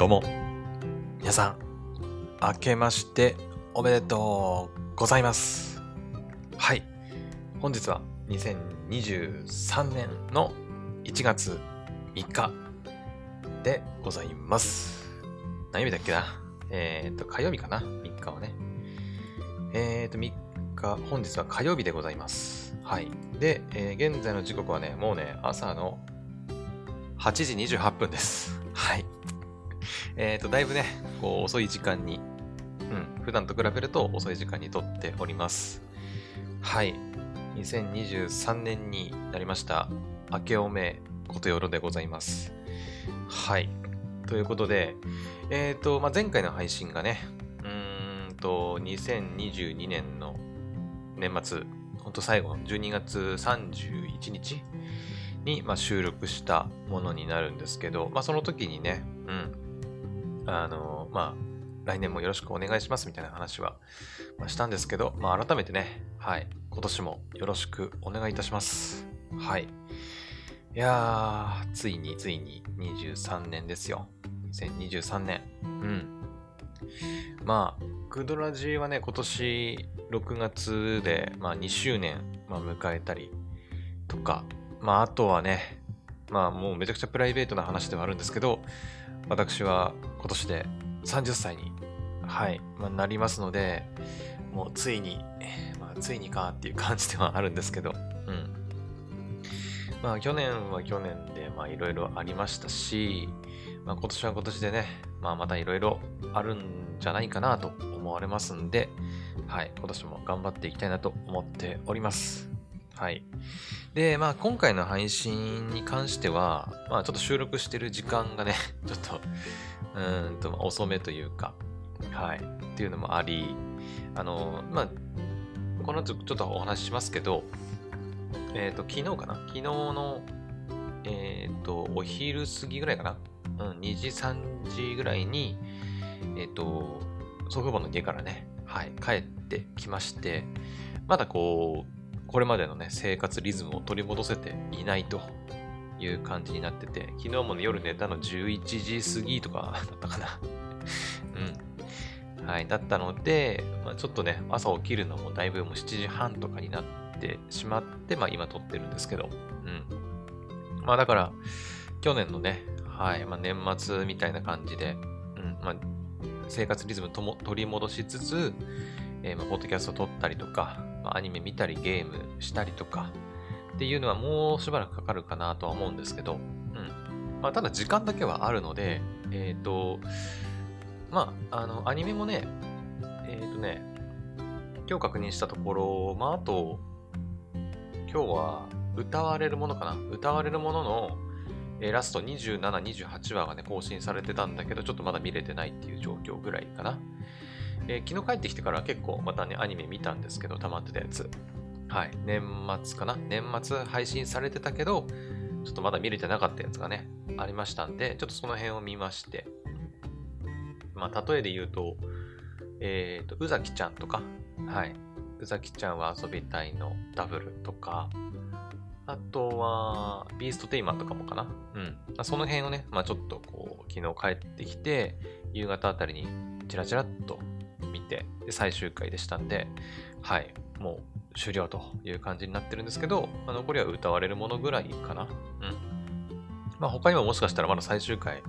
どうも。皆さん、明けましておめでとうございます。はい。本日は2023年の1月3日でございます。何曜日だっけな？えっ、と、火曜日かな ?3 日はね。えっ、と、3日、本日は火曜日でございます。はい。で、えー現在の時刻はね、もうね、朝の8時28分です。はい。えっ、と、だいぶね、こう、遅い時間に、うん、普段と比べると遅い時間に撮っております。はい。2023年になりました。明けおめことよろでございます。はい。ということで、えっ、と、まあ、前回の配信がね、うーんと、2022年の年末、ほんと最後12月31日に、まあ、収録したものになるんですけど、まあ、その時にね、うん、あの、まあ、来年もよろしくお願いしますみたいな話は、まあ、したんですけど、まあ、改めてね、はい、今年もよろしくお願いいたします。はい。いやー、ついについに23年ですよ。2023年。うん。まあ、クドラジはね、今年6月で、まあ、2周年、まあ、迎えたりとか、まあ、あとはね、まあ、もうめちゃくちゃプライベートな話ではあるんですけど、私は今年で30歳に、はい、まあ、なりますので、もうついに、まあ、ついにかっていう感じではあるんですけど、うん。まあ、去年は去年で、まあ、いろいろありましたし、まあ、今年は今年でね、まあ、またいろいろあるんじゃないかなと思われますんで、はい、今年も頑張っていきたいなと思っております。はい。で、まあ、今回の配信に関しては、まあ、ちょっと収録してる時間がね、ちょっと、うんと、まあ遅めというか、はい、っていうのもあり、あの、まあ、この後ちょっとお話ししますけど、えっ、と、昨日かな？昨日の、えっ、と、お昼過ぎぐらいかな？うん、2時、3時ぐらいに、えっ、と、祖父母の家からね、はい、帰ってきまして、まだこう、これまでのね、生活リズムを取り戻せていないという感じになってて、昨日もね、夜寝たの11時過ぎとかだったかな。うん。はい、だったので、まあ、ちょっとね、朝起きるのもだいぶもう7時半とかになってしまって、まあ今撮ってるんですけど、うん。まあだから、去年のね、はい、まあ年末みたいな感じで、うん、まあ生活リズムとも取り戻しつつ、えーまあ、ポッドキャスト撮ったりとか、まあ、アニメ見たりゲームしたりとかっていうのはもうしばらくかかるかなとは思うんですけど、うん。まあ、ただ時間だけはあるので、えっ、と、まあ、あの、アニメもね、えっ、とね、今日確認したところ、まあ、あと、今日は歌われるものかな歌われるものの、えーラスト27、28話がね、更新されてたんだけど、ちょっとまだ見れてないっていう状況ぐらいかな。えー昨日帰ってきてから結構またね、アニメ見たんですけど、溜まってたやつ。はい。年末かな？年末配信されてたけど、ちょっとまだ見れてなかったやつがね、ありましたんで、ちょっとその辺を見まして。まあ、例えで言うと、えっ、と、宇崎ちゃんとか、はい。宇崎ちゃんは遊びたいのダブルとか、あとは、ビーストテイマーとかもかな？うん。まあその辺をね、まあちょっとこう、昨日帰ってきて、夕方あたりにチラチラっとて、最終回でしたんで、はい、もう終了という感じになってるんですけど、まあ、残りは歌われるものぐらいかな。うん。まあ他にももしかしたらまだ最終回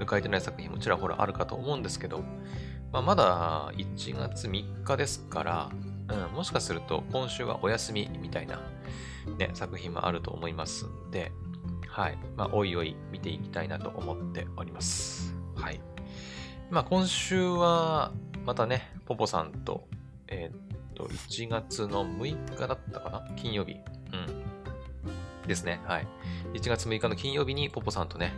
迎えてない作品もちらほらあるかと思うんですけど、まあ、まだ1月3日ですから、うん、もしかすると今週はお休みみたいな、ね、作品もあると思いますんで、はい。まあ、おいおい見ていきたいなと思っております。はい。まあ、今週は、またね、ポポさんと、えーっと、1月の6日だったかな？金曜日。うん。ですね。はい。1月6日の金曜日にポポさんとね、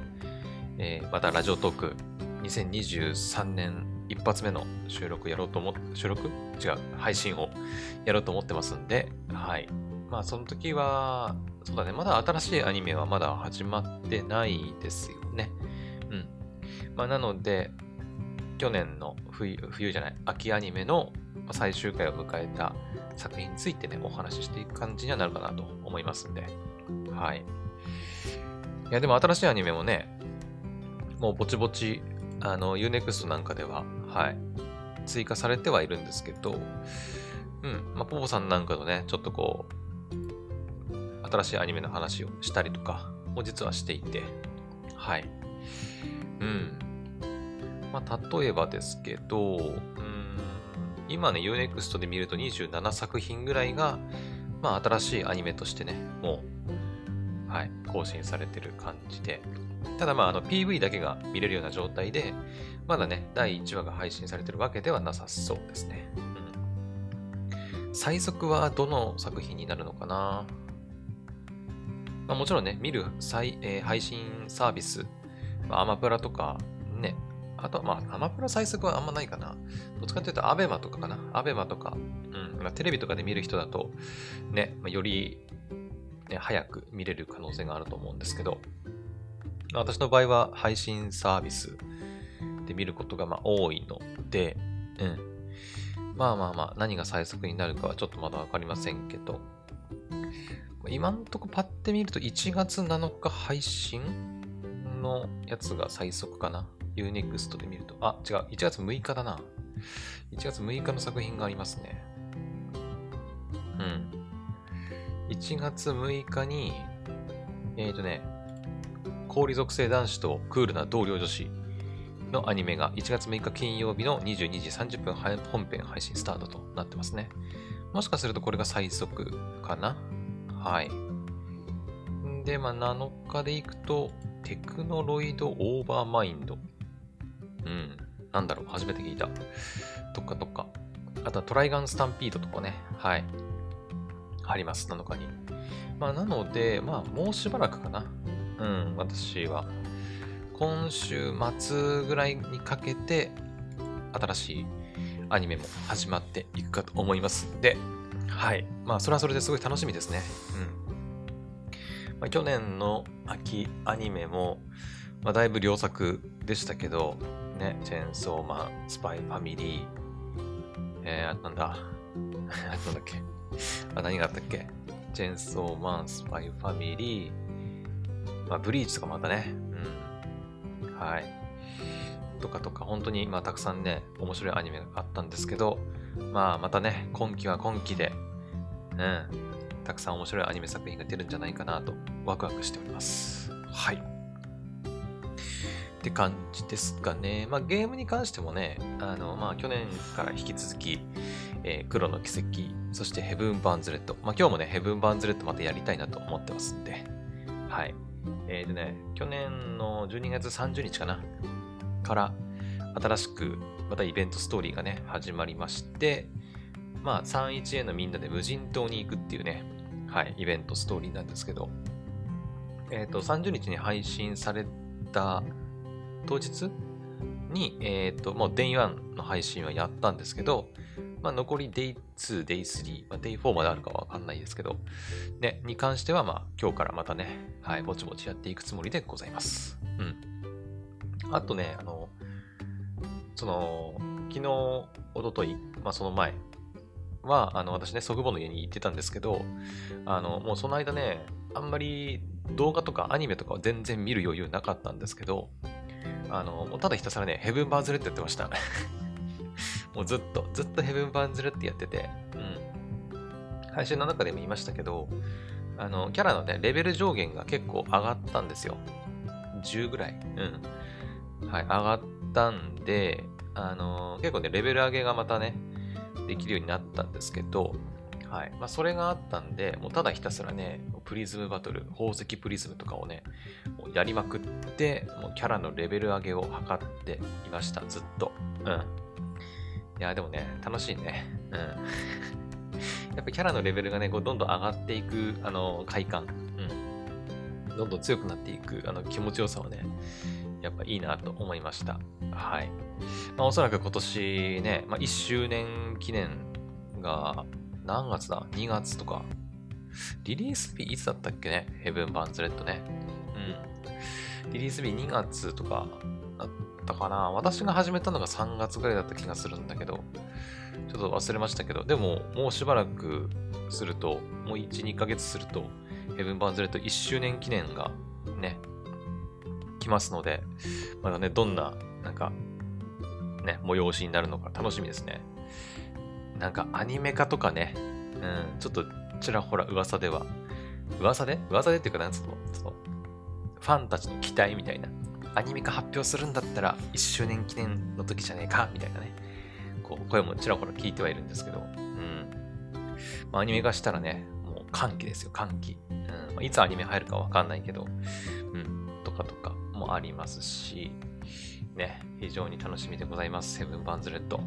えーまたラジオトーク2023年一発目の収録やろうと思って、収録？違う、配信をやろうと思ってますんで、はい。まあ、その時は、そうだね、まだ新しいアニメはまだ始まってないですよね。うん。まあ、なので、去年の冬、冬じゃない、秋アニメの最終回を迎えた作品についてね、お話ししていく感じにはなるかなと思いますんで。はい。いや、でも新しいアニメもね、もうぼちぼち、あの、Unext なんかでは、はい、追加されてはいるんですけど、うん、まあ、ポポさんなんかのね、ちょっとこう、新しいアニメの話をしたりとかも実はしていて、はい。うん。まあ、例えばですけど、うん、今ね、Unext で見ると27作品ぐらいが、まあ、新しいアニメとしてね、もう、はい、更新されてる感じで、ただまあ、あの PV だけが見れるような状態で、まだね、第1話が配信されてるわけではなさそうですね。うん。最速はどの作品になるのかな？まあ、もちろんね、見る再、えー、配信サービス、まあ、アマプラとか、ね、あとはまあ、アマプラ最速はあんまないかな。どっちかというと、アベマとかかな。アベマとか、うん、まあ、テレビとかで見る人だと、ね、まあ、より、ね、早く見れる可能性があると思うんですけど、私の場合は配信サービスで見ることがまあ多いので、うん。まあまあまあ、何が最速になるかはちょっとまだわかりませんけど、今んとこパッて見ると1月7日配信のやつが最速かな ?Unext で見ると。あ、違う。1月6日だな。1月6日の作品がありますね。うん。1月6日に、えっ、ー、とね、氷属性男子とクールな同僚女子のアニメが1月6日金曜日の22時30分本編配信スタートとなってますね。もしかするとこれが最速かな？はい。で、まあ、7日でいくと、テクノロイドオーバーマインド。うん。なんだろう、初めて聞いた。とかとか。あとはトライガンスタンピードとかね。はい。あります、7日に。まあ、なので、まあ、もうしばらくかな。うん、私は。今週末ぐらいにかけて、新しいアニメも始まっていくかと思いますで、はい。まあ、それはそれですごい楽しみですね。うん。まあ、去年の秋アニメも、まあ、だいぶ良作でしたけど、ね、チェーンソーマン、スパイファミリー、えー、なんだ、なんだっけ、あ、何があったっけ、チェーンソーマン、スパイファミリー、まあ、ブリーチとかまたね、うん、はい。とかとか、本当に、まあ、たくさんね、面白いアニメがあったんですけど、まあ、またね、今期は今期で、うん、たくさん面白いアニメ作品が出るんじゃないかなと、ワクワクしております。はい。って感じですかね。まあ、ゲームに関してもね、あの、まあ、去年から引き続き、えー、黒の奇跡、そしてヘブン・バンズ・レッド。まあ、今日もね、ヘブン・バンズ・レッドまたやりたいなと思ってますんで、はい。えー、でね、去年の12月30日かな、から、新しくまたイベントストーリーがね、始まりまして、まあ、31へのみんなで無人島に行くっていうね、はい、イベントストーリーなんですけど、えっ、ー、と、30日に配信された当日？に、えっ、と、もう Day1 の配信はやったんですけど、まあ、残り Day2、Day3、まあ、Day4 まであるかわかんないですけど、ね、に関しては、まあ、今日からまたね、はい、ぼちぼちやっていくつもりでございます。うん。あとね、あの、その、昨日、おととい、まあその前は、あの、私ね、祖父母の家に行ってたんですけど、あの、もうその間ね、あんまり動画とかアニメとかは全然見る余裕なかったんですけど、あの、ただひたすらね、ヘブンバーズレってやってました。もうずっと、ずっとヘブンバーズレってやってて、うん。配信の中でも言いましたけど、あの、キャラのね、レベル上限が結構上がったんですよ。10ぐらい。うん。はい、上がったんで、あの、結構ね、レベル上げがまたね、できるようになったんですけど、はい。まあ、それがあったんで、もうただひたすらね、プリズムバトル、宝石プリズムとかをね、もうやりまくって、もうキャラのレベル上げを図っていました、ずっと。うん。いや、でもね、楽しいね。うん。やっぱキャラのレベルがね、こうどんどん上がっていく、あの、快感。うん。どんどん強くなっていく、あの、気持ちよさはね、やっぱいいなと思いました。はい。まあ、おそらく今年ね、まあ、1周年記念が何月だ ?2 月とか。リリース日いつだったっけね？ヘブン・バンズ・レッドね。うん。リリース日2月とかだったかな私が始めたのが3月ぐらいだった気がするんだけど、ちょっと忘れましたけど、でももうしばらくすると、もう1、2ヶ月すると、ヘブン・バンズ・レッド1周年記念がね、きますので、まだね、どんななんか、ね、催しになるのか楽しみですね。なんかアニメ化とかね、うん、ちょっとちらほら噂では、噂で？噂でっていうか、なんつうの、ファンたちの期待みたいな。アニメ化発表するんだったら、1周年記念の時じゃねえか、みたいなね。こう、声もちらほら聞いてはいるんですけど、うん。まあ、アニメ化したらね、もう歓喜ですよ、歓喜。うんまあ、いつアニメ入るかわかんないけど、うん、とかとかもありますし、ね、非常に楽しみでございます、セブンバンズレッド。うん。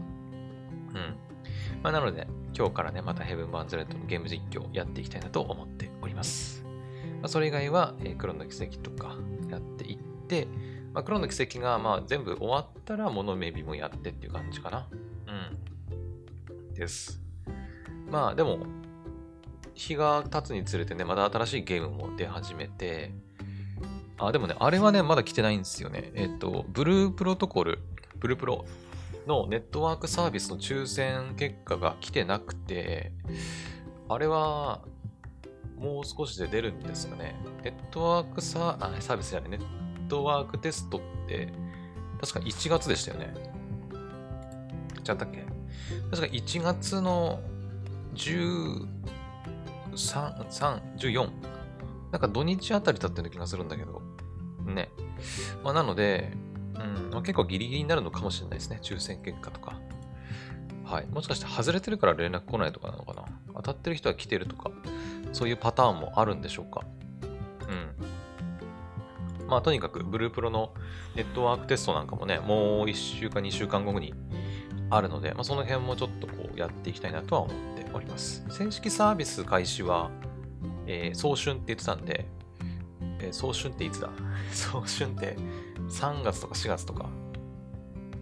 まあ、なので、今日からね、またヘブン・バンズレットのゲーム実況をやっていきたいなと思っております。まあ、それ以外は、えー、クロノ奇跡とかやっていって、まあ、クロノ奇跡がまあ全部終わったら、モノメビもやってっていう感じかな。うん。です。まあ、でも、日が経つにつれてね、まだ新しいゲームも出始めて、あ、でもね、あれはね、まだ来てないんですよね。えっ、と、ブループロトコル、ブループロのネットワークサービスの抽選結果が来てなくて、あれはもう少しで出るんですよね。ネットワークサあサービスじゃない、ネットワークテストって確か1月でしたよね。ちゃったっけ？確か1月の13、3、14。なんか土日あたりだったような気がするんだけど。ね。まあ、なので、うんまあ、結構ギリギリになるのかもしれないですね。抽選結果とか。はい。もしかして外れてるから連絡来ないとかなのかな当たってる人は来てるとか、そういうパターンもあるんでしょうかうん。まあとにかく、ブループロのネットワークテストなんかもね、もう1週間、2週間後にあるので、まあ、その辺もちょっとこうやっていきたいなとは思っております。正式サービス開始は、えー、早春って言ってたんで、えー、早春っていつだ？早春って3月とか4月とか。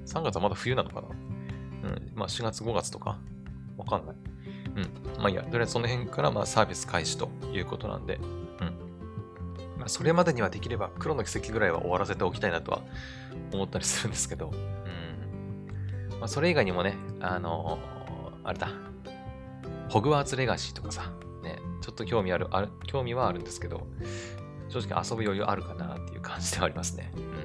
3月はまだ冬なのかな？うん。まあ4月5月とか。わかんない。うん。まあいいや、とりあえずその辺からまあサービス開始ということなんで。うん。まあそれまでにはできれば黒の奇跡ぐらいは終わらせておきたいなとは思ったりするんですけど。うん。まあそれ以外にもね、あのー、あれだ。ホグワーツレガシーとかさ、ね、ちょっと興味ある、あ興味はあるんですけど、正直遊ぶ余裕あるかなっていう感じではありますね。うん。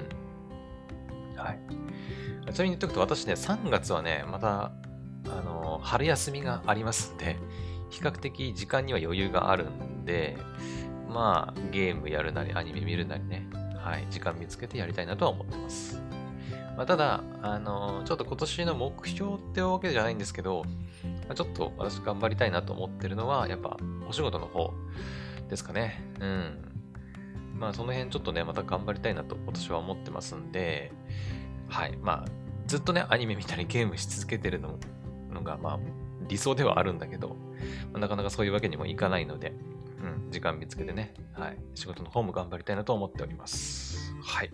はい。ちなみに言っておくと、私ね、3月はね、また、あの、春休みがありますんで、比較的時間には余裕があるんで、まあ、ゲームやるなり、アニメ見るなりね、はい、時間見つけてやりたいなとは思ってます。まあ、ただ、あのちょっと今年の目標ってわけじゃないんですけど、まあ、ちょっと私頑張りたいなと思ってるのは、やっぱお仕事の方ですかね。うん。まあその辺ちょっとね、また頑張りたいなと私は思ってますんで、はい。まあ、ずっとね、アニメ見たりゲームし続けてるののが、まあ、理想ではあるんだけど、なかなかそういうわけにもいかないので、うん、時間見つけてね、はい。仕事の方も頑張りたいなと思っております。はい。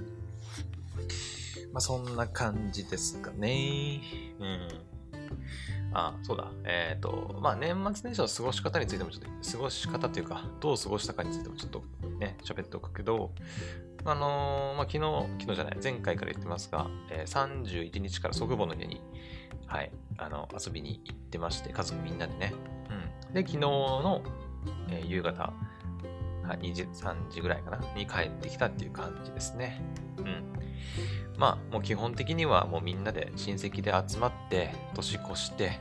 まあそんな感じですかね。うん。あ、そうだ。えっ、ー、と、まあ、年末年始の過ごし方についてもちょっと、過ごし方というか、どう過ごしたかについてもちょっとね、喋っておくけど、あのー、まあ、昨日、昨日じゃない、前回から言ってますが、えー、31日から祖父母の家に、はい、あの、遊びに行ってまして、家族みんなでね。うん。で、昨日の、えー、夕方、2時、3時ぐらいかな、に帰ってきたっていう感じですね。うん。まあ、もう基本的にはもうみんなで親戚で集まって、年越して、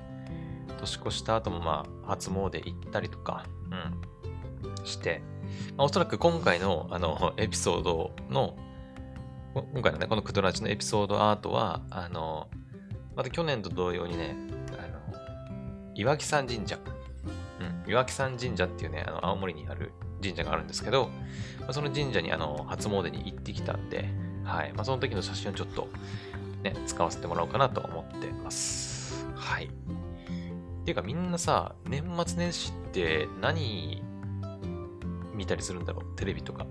年越した後もまあ、初詣行ったりとか、うん、して、まあ、おそらく今回のあの、エピソードの、今回のね、このクドラジのエピソードアートは、あの、また去年と同様にね、あの、岩木山神社、うん、岩木山神社っていうね、あの、青森にある神社があるんですけど、まあ、その神社にあの、初詣に行ってきたんで、はい。まあ、その時の写真をちょっとね、使わせてもらおうかなと思ってます。はい。っていうかみんなさ、年末年始って何見たりするんだろう？テレビとか。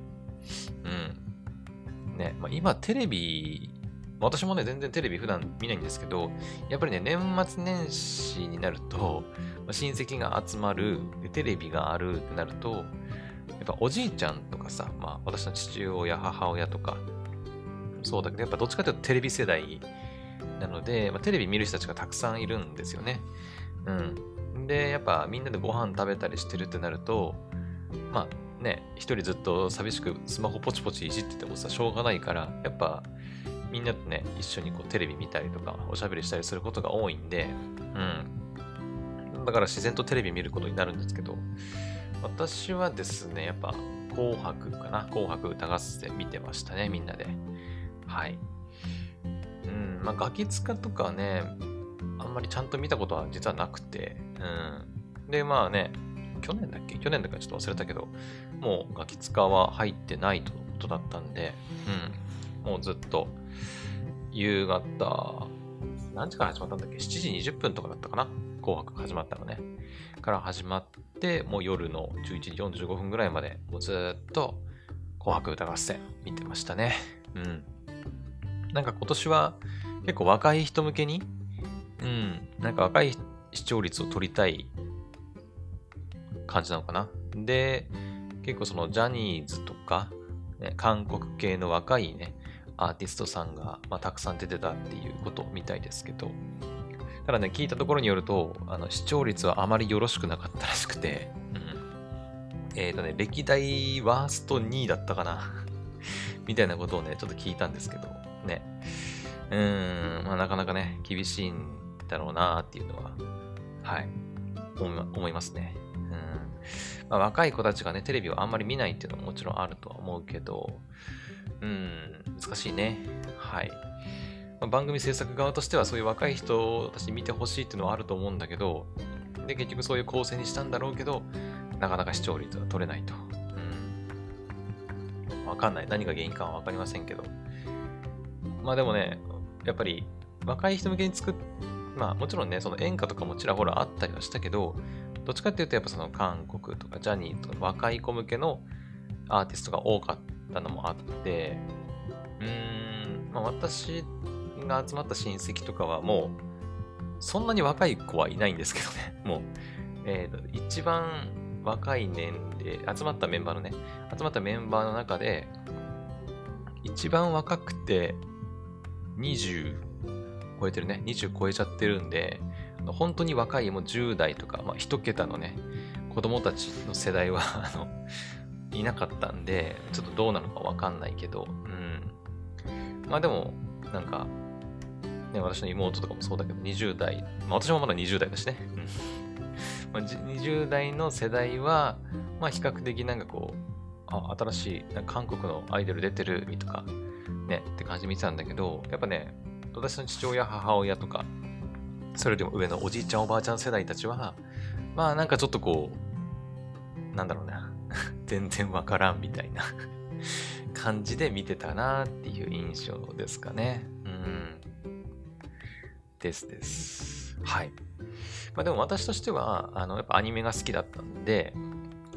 うん。ね、まあ、今テレビ、私もね、全然テレビ普段見ないんですけど、やっぱりね、年末年始になると、親戚が集まる、テレビがあるってなると、やっぱおじいちゃんとかさ、まあ私の父親、母親とか、そうだけど、やっぱどっちかというとテレビ世代なので、まあ、テレビ見る人たちがたくさんいるんですよね。うん。で、やっぱみんなでご飯食べたりしてるってなると、まあね、一人ずっと寂しくスマホポチポチいじっててもさ、しょうがないから、やっぱみんなとね、一緒にこうテレビ見たりとか、おしゃべりしたりすることが多いんで、うん。だから自然とテレビ見ることになるんですけど、私はですね、やっぱ、紅白かな紅白歌合戦見てましたね、みんなで。はい。うん、まあ、ガキ使とかね、あんまりちゃんと見たことは実はなくて、うん。で、まあね、去年だっけ？去年だかちょっと忘れたけど、もうガキ使は入ってないとのことだったんで、うん。もうずっと、夕方、何時から始まったんだっけ ?7 時20分とかだったかな？紅白始まったのね。から始まって、もう夜の11時45分ぐらいまで、もうずっと紅白歌合戦見てましたね。うん。なんか今年は結構若い人向けに、うん、なんか若い視聴率を取りたい感じなのかな。で、結構そのジャニーズとか、ね、韓国系の若いね、アーティストさんが、まあ、たくさん出てたっていうことみたいですけど、ただね、聞いたところによると、あの視聴率はあまりよろしくなかったらしくて、うん、えっ、ー、とね、歴代ワースト2位だったかな みたいなことをね、ちょっと聞いたんですけど、ね。うーん、まあなかなかね、厳しいんだろうなっていうのは、はい、思いますね。うんまあ、若い子たちがね、テレビをあんまり見ないっていうのももちろんあるとは思うけど、うん、難しいね。はい。まあ、番組制作側としてはそういう若い人たちに見てほしいっていうのはあると思うんだけど、で、結局そういう構成にしたんだろうけど、なかなか視聴率は取れないと。うん。わかんない。何が原因かはわかりませんけど。まあでもね、やっぱり若い人向けに作っまあもちろんね、その演歌とかもちらほらあったりはしたけど、どっちかっていうとやっぱその韓国とかジャニーとか若い子向けのアーティストが多かったのもあって、うーん、まあ私が集まった親戚とかはもう、そんなに若い子はいないんですけどね、もう、えー、と一番若い年齢、集まったメンバーのね、集まったメンバーの中で、一番若くて20超えてるね、20超えちゃってるんで、本当に若いもう10代とか、まあ、1桁のね、子供たちの世代は あの、いなかったんで、ちょっとどうなのかわかんないけど、うん。まあでも、なんか、ね、私の妹とかもそうだけど、20代、まあ私もまだ20代だしね。まあ、20代の世代は、まあ比較的なんかこう、あ、新しい、韓国のアイドル出てる、みとか、ね、って感じで見てたんだけど、やっぱね、私の父親、母親とか、それでも上のおじいちゃん、おばあちゃん世代たちは、まあなんかちょっとこう、なんだろうな、全然わからんみたいな 感じで見てたなっていう印象ですかね。うん。ですです。はい。まあでも私としては、あの、やっぱアニメが好きだったんで、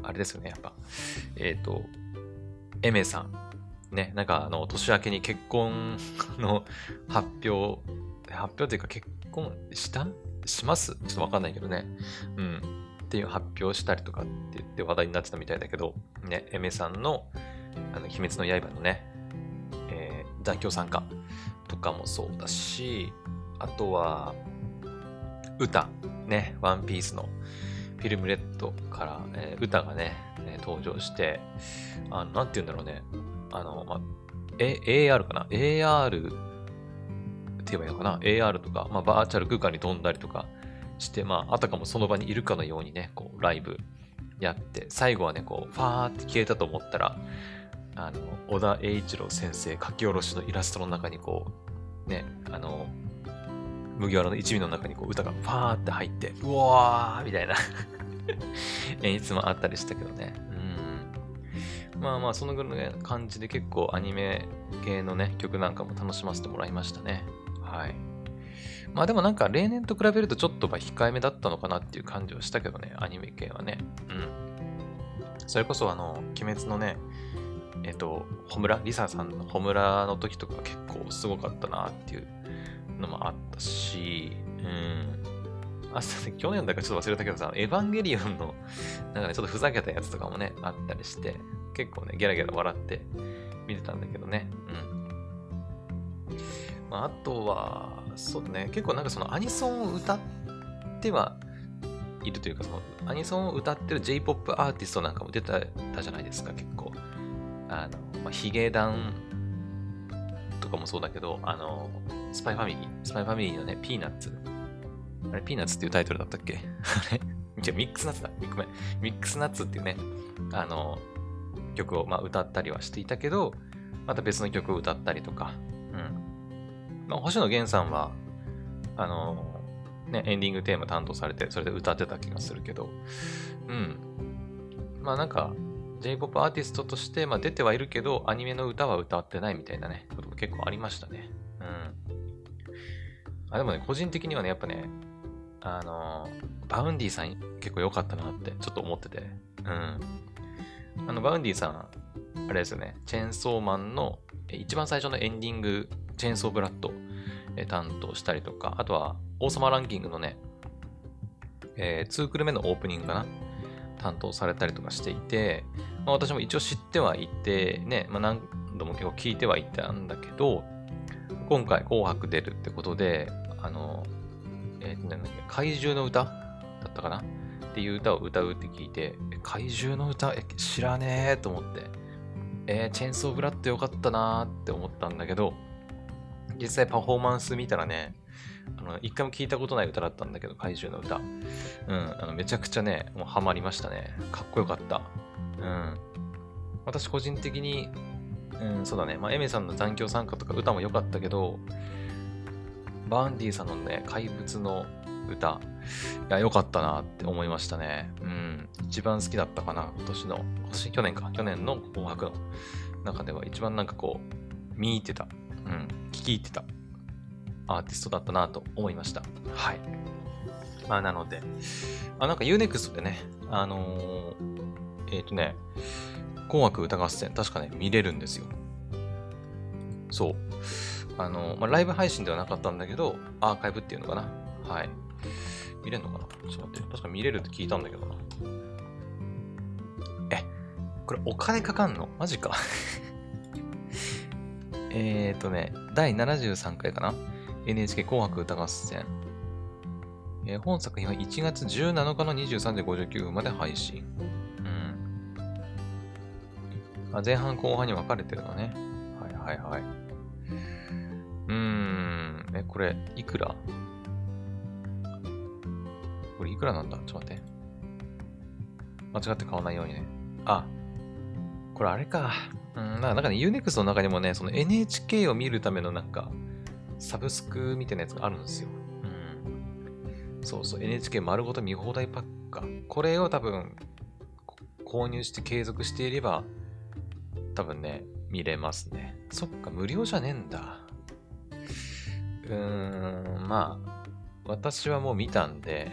あれですよね、やっぱ。えっ、ー、と、エメさんね、なんかあの、年明けに結婚 の発表、発表というか結婚した？します？ちょっとわかんないけどね。うん。っていう発表したりとかって言って話題になってたみたいだけど、ね、エメさんの、あの、鬼滅の刃のね、えー、残響参加とかもそうだし、あとは、歌、ね、ワンピースのフィルムレッドから、えー、歌がね、ね登場して、あなんて言うんだろうね、あの、まあ、A、AR かな ?AR って言えばいいのかな ?AR とか、まあ、バーチャル空間に飛んだりとかして、まあ、あたかもその場にいるかのようにね、こう、ライブやって、最後はね、こう、ファーって消えたと思ったら、あの、小田栄一郎先生書き下ろしのイラストの中にこう、ね、あの、麦わらの一味の中にこう歌がファーって入って、うわーみたいな 演出もあったりしたけどね。うんまあまあ、そのぐらいの感じで結構アニメ系のね、曲なんかも楽しませてもらいましたね。はい。まあでもなんか例年と比べるとちょっとま控えめだったのかなっていう感じはしたけどね、アニメ系はね。うん。それこそあの、鬼滅のね、えっと、ホムラ、リサさんのホムラの時とか結構すごかったなっていうのもあったし、うん。あ、去年だかちょっと忘れたけどさ、エヴァンゲリオンの、なんかね、ちょっとふざけたやつとかもね、あったりして、結構ね、ギャラギャラ笑って見てたんだけどね。うん。まあ、あとは、そうね、結構なんかそのアニソンを歌ってはいるというか、そのアニソンを歌ってる J-POP アーティストなんかも出てたじゃないですか、結構。あの、まあ、ヒゲダンとかもそうだけど、あの、スパイファミリー、スパイファミリーのね、ピーナッツ。あれ、ピーナッツっていうタイトルだったっけ？あれ？じゃミックスナッツだ。ごめん。ミックスナッツっていうね、あの、曲を、まあ、歌ったりはしていたけど、また別の曲を歌ったりとか、うん。まあ、星野源さんは、あの、ね、エンディングテーマ担当されて、それで歌ってた気がするけど、うん。まあなんか、J-POP アーティストとして、まあ、出てはいるけど、アニメの歌は歌ってないみたいなね、ことも結構ありましたね。うん。あ、でもね、個人的にはね、やっぱね、あの Vaundy さん結構良かったなってちょっと思ってて。うん。あの、 Vaundy さん、あれですよね、チェーンソーマンの一番最初のエンディング、チェーンソーブラッド、え担当したりとか、あとは、王様ランキングのね、えー、2クル目のオープニングかな担当されたりとかしていて、まあ、私も一応知ってはいて、ね、まあ、何度も結構聞いてはいたんだけど、今回紅白出るってことで、あの、えー、なんだっけ、怪獣の歌？だったかな？っていう歌を歌うって聞いて、怪獣の歌？え知らねえと思って、えー、チェーンソーブラッドよかったなーって思ったんだけど、実際パフォーマンス見たらね、あの、一回も聞いたことない歌だったんだけど、怪獣の歌。うん、あのめちゃくちゃね、もうハマりましたね。かっこよかった。うん。私個人的に、うん、そうだね。まあ、エメさんの残響参加とか歌も良かったけど、バンディさんのね、怪物の歌、いや、良かったなって思いましたね。うん。一番好きだったかな、今年の、今年、去年か、去年の紅白の中では一番なんかこう、見入ってた。うん。聞き入ってた。アーティストだったなと思いました。はい。まあ、なので、あ、なんか Unext でね、あのー、えっ、ー、とね、紅白歌合戦、確かね、見れるんですよ。そう。あの、まあ、ライブ配信ではなかったんだけど、アーカイブっていうのかな？はい。見れるのかな？ちょっと待って。確か見れるって聞いたんだけどな。え、これお金かかんの？マジか えっとね、第73回かな ?NHK 紅白歌合戦。えー、本作品は1月17日の23時59分まで配信。うん。あ前半後半に分かれてるのね。はいはいはい。うーん。え、これ、いくら？これいくらなんだ？ちょっと待って。間違って買わないようにね。あ、これあれか。うん、なんかね、Unext の中にもね、その NHK を見るためのなんか、サブスクみたいなやつがあるんですよ。うん。そうそう、NHK 丸ごと見放題パックか。これを多分、購入して継続していれば、多分ね、見れますね。そっか、無料じゃねえんだ。うーん、まあ、私はもう見たんで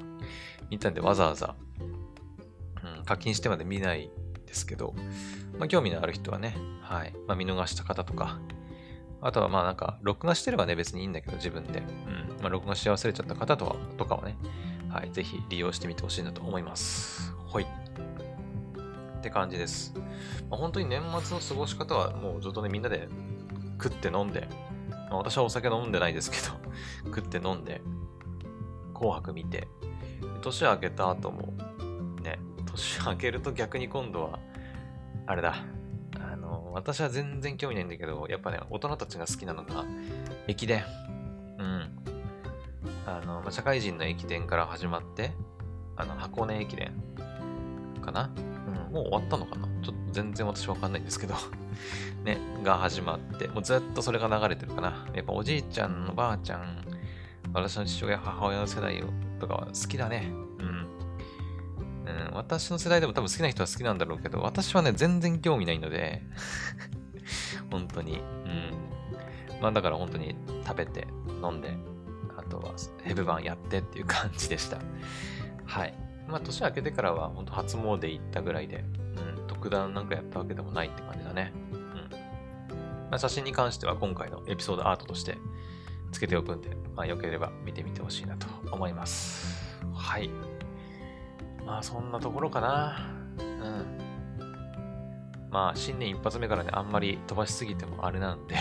見たんでわざわざ、うん、課金してまで見ないですけど、まあ、興味のある人はね、はい。まあ、見逃した方とか、あとはまあなんか、録画してればね、別にいいんだけど、自分で。うん。まあ、録画し忘れちゃった方とは、とかはね、はい。ぜひ利用してみてほしいなと思います。はい。って感じです。まあ、本当に年末の過ごし方は、もうずっとね、みんなで食って飲んで、ま、私はお酒飲んでないですけど 食って飲んで、紅白見て、年明けた後も、ね、年明けると逆に今度は、あれだ。あの、私は全然興味ないんだけど、やっぱね、大人たちが好きなのが、駅伝。うん。あの、ま社会人の駅伝から始まって、あの、箱根駅伝かな、もう終わったのかな？ちょっと全然私わかんないんですけど ね、が始まって、もうずっとそれが流れてるかな。やっぱおじいちゃん、おばあちゃん、私の父親、母親の世代とかは好きだね。うん私の世代でも多分好きな人は好きなんだろうけど、私はね、全然興味ないので 本当に。うん。まあだから本当に食べて、飲んで、あとはヘブ版やってっていう感じでした。はい。まあ年明けてからは本当初詣行ったぐらいで、うん、特段なんかやったわけでもないって感じだね。うん。まあ、写真に関しては今回のエピソードアートとしてつけておくんで、まあよければ見てみてほしいなと思います。はい。まあそんなところかな。うん。まあ新年一発目からね、あんまり飛ばしすぎてもあれなんで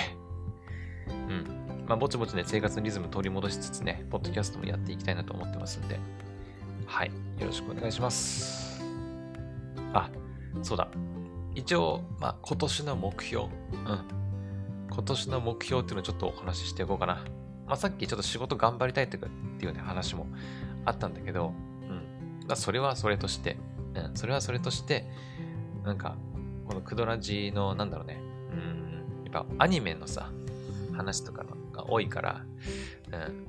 うん。まあぼちぼちね、生活のリズム取り戻しつつね、ポッドキャストもやっていきたいなと思ってますんで、はい。よろしくお願いします。あ、そうだ。一応、まあ今年の目標。うん。今年の目標っていうのをちょっとお話ししていこうかな。まあ、さっきちょっと仕事頑張りたいとかっていうね、話もあったんだけど、うん。まあ、それはそれとして、うん、それはそれとして、なんか、このクドラジの、なんだろうね、うん、やっぱアニメのさ、話とかが多いから、うん、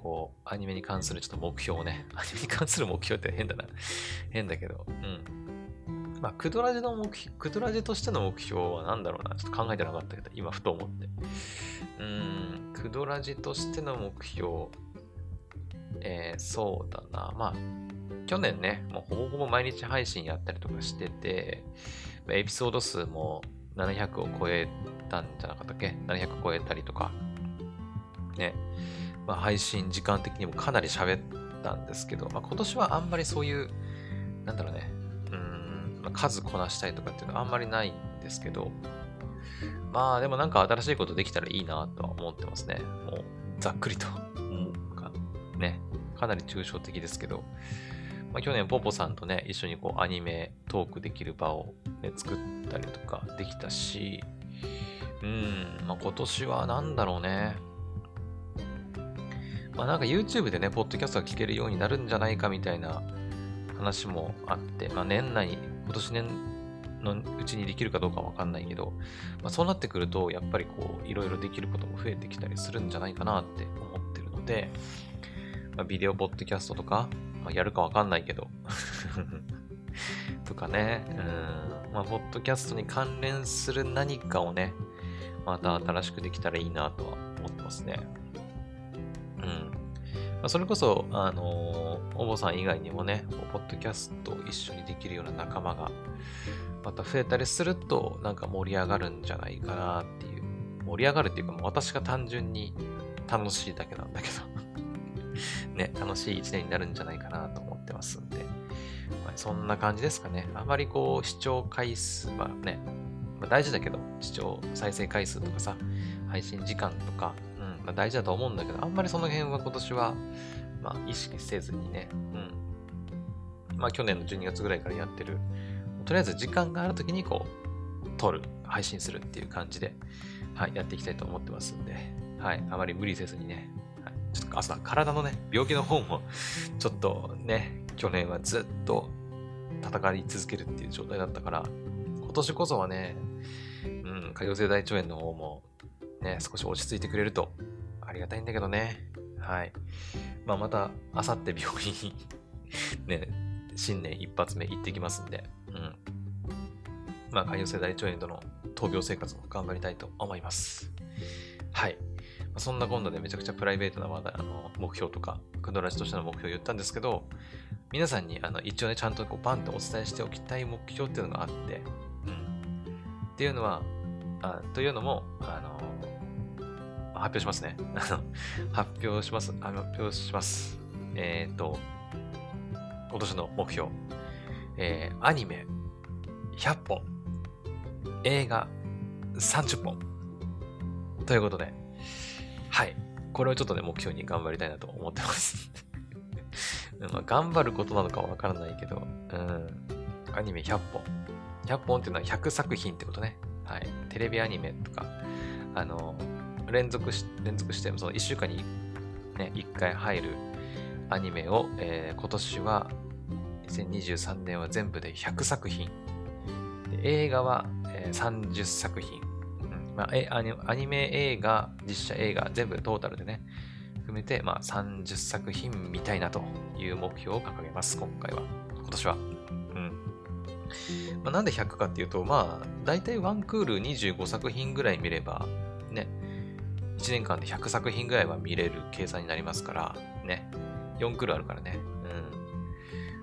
こう、アニメに関するちょっと目標をね、アニメに関する目標って変だな。変だけど、うん。まあ、クドラジの目標、クドラジとしての目標は何だろうな。ちょっと考えてなかったけど、今ふと思って。うーん、クドラジとしての目標、えー、そうだな。まあ、去年ね、もうほぼほぼ毎日配信やったりとかしてて、エピソード数も700を超えたんじゃなかったっけ ?700 超えたりとか、ね、まあ、配信時間的にもかなり喋ったんですけど、まあ、今年はあんまりそういう、なんだろうね、うん、まあ、数こなしたいとかっていうのはあんまりないんですけど、まあでもなんか新しいことできたらいいなとは思ってますね。もうざっくりと。かね、かなり抽象的ですけど、まあ、去年ポポさんとね、一緒にこうアニメトークできる場を、ね、作ったりとかできたし、うん、まあ、今年は何だろうね。まあなんか YouTube でね、ポッドキャストが聞けるようになるんじゃないかみたいな話もあって、まあ年内、今年年のうちにできるかどうかわかんないけど、まあそうなってくると、やっぱりこう、いろいろできることも増えてきたりするんじゃないかなって思ってるので、まあ、ビデオポッドキャストとか、まあ、やるかわかんないけど とかね、うん、まあ、ポッドキャストに関連する何かをね、また新しくできたらいいなとは思ってますね。まあ、それこそ、あのー、お坊さん以外にもね、ポッドキャスト一緒にできるような仲間が、また増えたりすると、なんか盛り上がるんじゃないかなっていう。盛り上がるっていうか、もう私が単純に楽しいだけなんだけど ね、楽しい一年になるんじゃないかなと思ってますんで、まあ、そんな感じですかね。あまりこう、視聴回数はね、まあ、大事だけど、視聴再生回数とかさ、配信時間とか、まあ、大事だと思うんだけど、あんまりその辺は今年は、まあ、意識せずにね、うん。まあ、去年の12月ぐらいからやってる、とりあえず時間があるときにこう、撮る、配信するっていう感じで、はい、やっていきたいと思ってますんで、はい、あまり無理せずにね、はいちょっと朝、体のね、病気の方も、ちょっとね、去年はずっと戦い続けるっていう状態だったから、今年こそはね、うん、潰瘍性大腸炎の方も、ね、少し落ち着いてくれるとありがたいんだけどね。はい。まあ、また、あさって病院に ね、新年一発目行ってきますんで、うん。まあ、潰瘍性大腸炎との闘病生活も頑張りたいと思います。はい。そんな今度でめちゃくちゃプライベートなまだあの目標とか、クドラジとしての目標を言ったんですけど、皆さんにあの一応ね、ちゃんとこうバンとお伝えしておきたい目標っていうのがあって、うん。っていうのは、あというのも、あの発表しますね。発表します。発表します。えっ、と、今年の目標。えー、アニメ100本。映画30本。ということで、はい。これをちょっとね、目標に頑張りたいなと思ってます まあ、頑張ることなのかはわからないけど、うん。アニメ100本。100本っていうのは100作品ってことね。はい。テレビアニメとか、あの、連続し、連続して、その1週間にね、1回入るアニメを、えー、今年は、2023年は全部で100作品。映画は、えー、30作品。うんまあ、えアニアニメ映画、実写映画、全部トータルでね、含めて、まあ、30作品見たいなという目標を掲げます、今回は。今年は。うん。まあ、なんで100かっていうと、まあ、大体ワンクール25作品ぐらい見れば、1年間で100作品ぐらいは見れる計算になりますから、ね、4クールあるからね。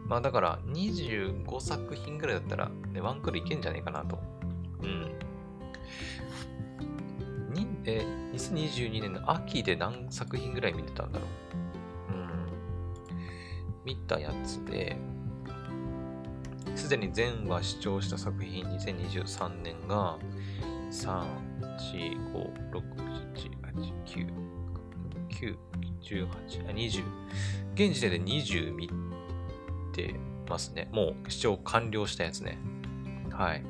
うん。まあだから25作品ぐらいだったら、ね、ワンクールいけんじゃないかなと。うん。にえー、2022年の秋で何作品ぐらい見てたんだろう。うん。見たやつで、すでに全話視聴した作品2023年が、3、4、5、6、9、9、18、20。現時点で20見てますね。もう視聴完了したやつね。はい。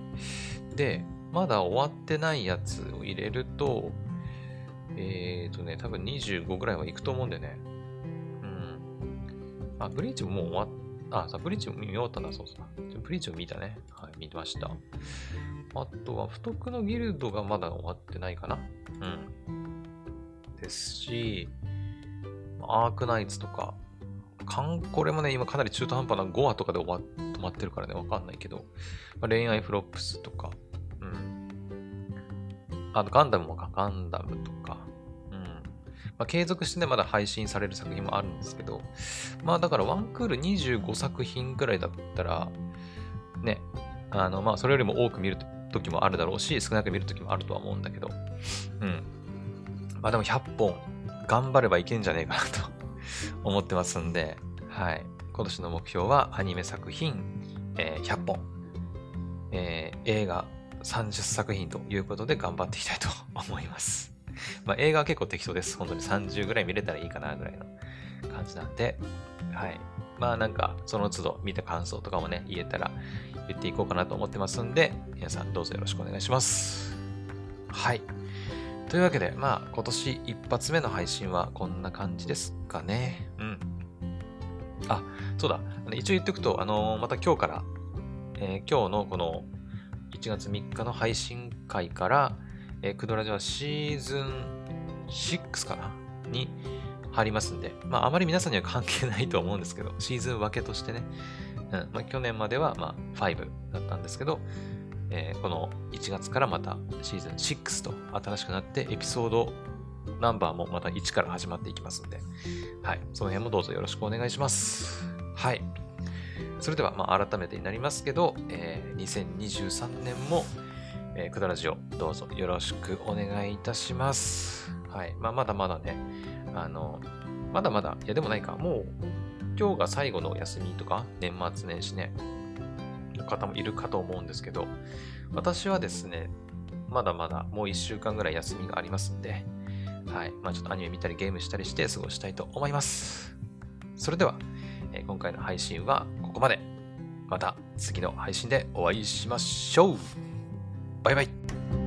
で、まだ終わってないやつを入れると、えっ、ー、とね、多分25ぐらいはいくと思うんでね。うん。あ、ブリーチももう終わっあ、さ、ブリーチも見終わったんだ、そうそう。ブリーチを見たね。はい、見ました。あとは、不徳のギルドがまだ終わってないかな。うん。ですし、アークナイツとか、カンコレもね、今かなり中途半端な5話とかで終わ止まってるからね、わかんないけど、まあ、恋愛フロップスとか、うん。あと、ガンダムもか、ガンダムとか、うん。まあ、継続してね、まだ配信される作品もあるんですけど、まあ、だからワンクール25作品くらいだったら、ね、あの、まあ、それよりも多く見る時もあるだろうし、少なく見る時もあるとは思うんだけど、うん。まあでも100本頑張ればいけんじゃねえかなと 思ってますんで、はい。今年の目標はアニメ作品、えー、100本、えー、映画30作品ということで頑張っていきたいと 思います。まあ映画は結構適当です。本当に30ぐらい見れたらいいかなぐらいの感じなんで、はい。まあなんかその都度見た感想とかもね、言えたら言っていこうかなと思ってますんで、皆さんどうぞよろしくお願いします。はい。というわけで、まあ、今年一発目の配信はこんな感じですかね。うん。あ、そうだ。一応言っておくと、あのー、また今日から、えー、今日のこの1月3日の配信会から、えー、クドラジはシーズン6かな？に入りますんで、まあ、あまり皆さんには関係ないと思うんですけど、シーズン分けとしてね、うんまあ、去年までは、まあ、5だったんですけど、えー、この1月からまたシーズン6と新しくなってエピソードナンバーもまた1から始まっていきますんで、はい、その辺もどうぞよろしくお願いします。はい。それでは、まあ、改めてになりますけど、えー、2023年も、えー、くだらじをどうぞよろしくお願いいたします。はい。まあ、まだまだね、あの、まだまだ、いやでもないか、もう、今日が最後の休みとか、年末年始ね、方もいるかと思うんですけど、私はですね、まだまだもう1週間ぐらい休みがありますんで、はい。まあちょっとアニメ見たりゲームしたりして過ごしたいと思います。それでは、えー、今回の配信はここまで。また次の配信でお会いしましょう。バイバイ。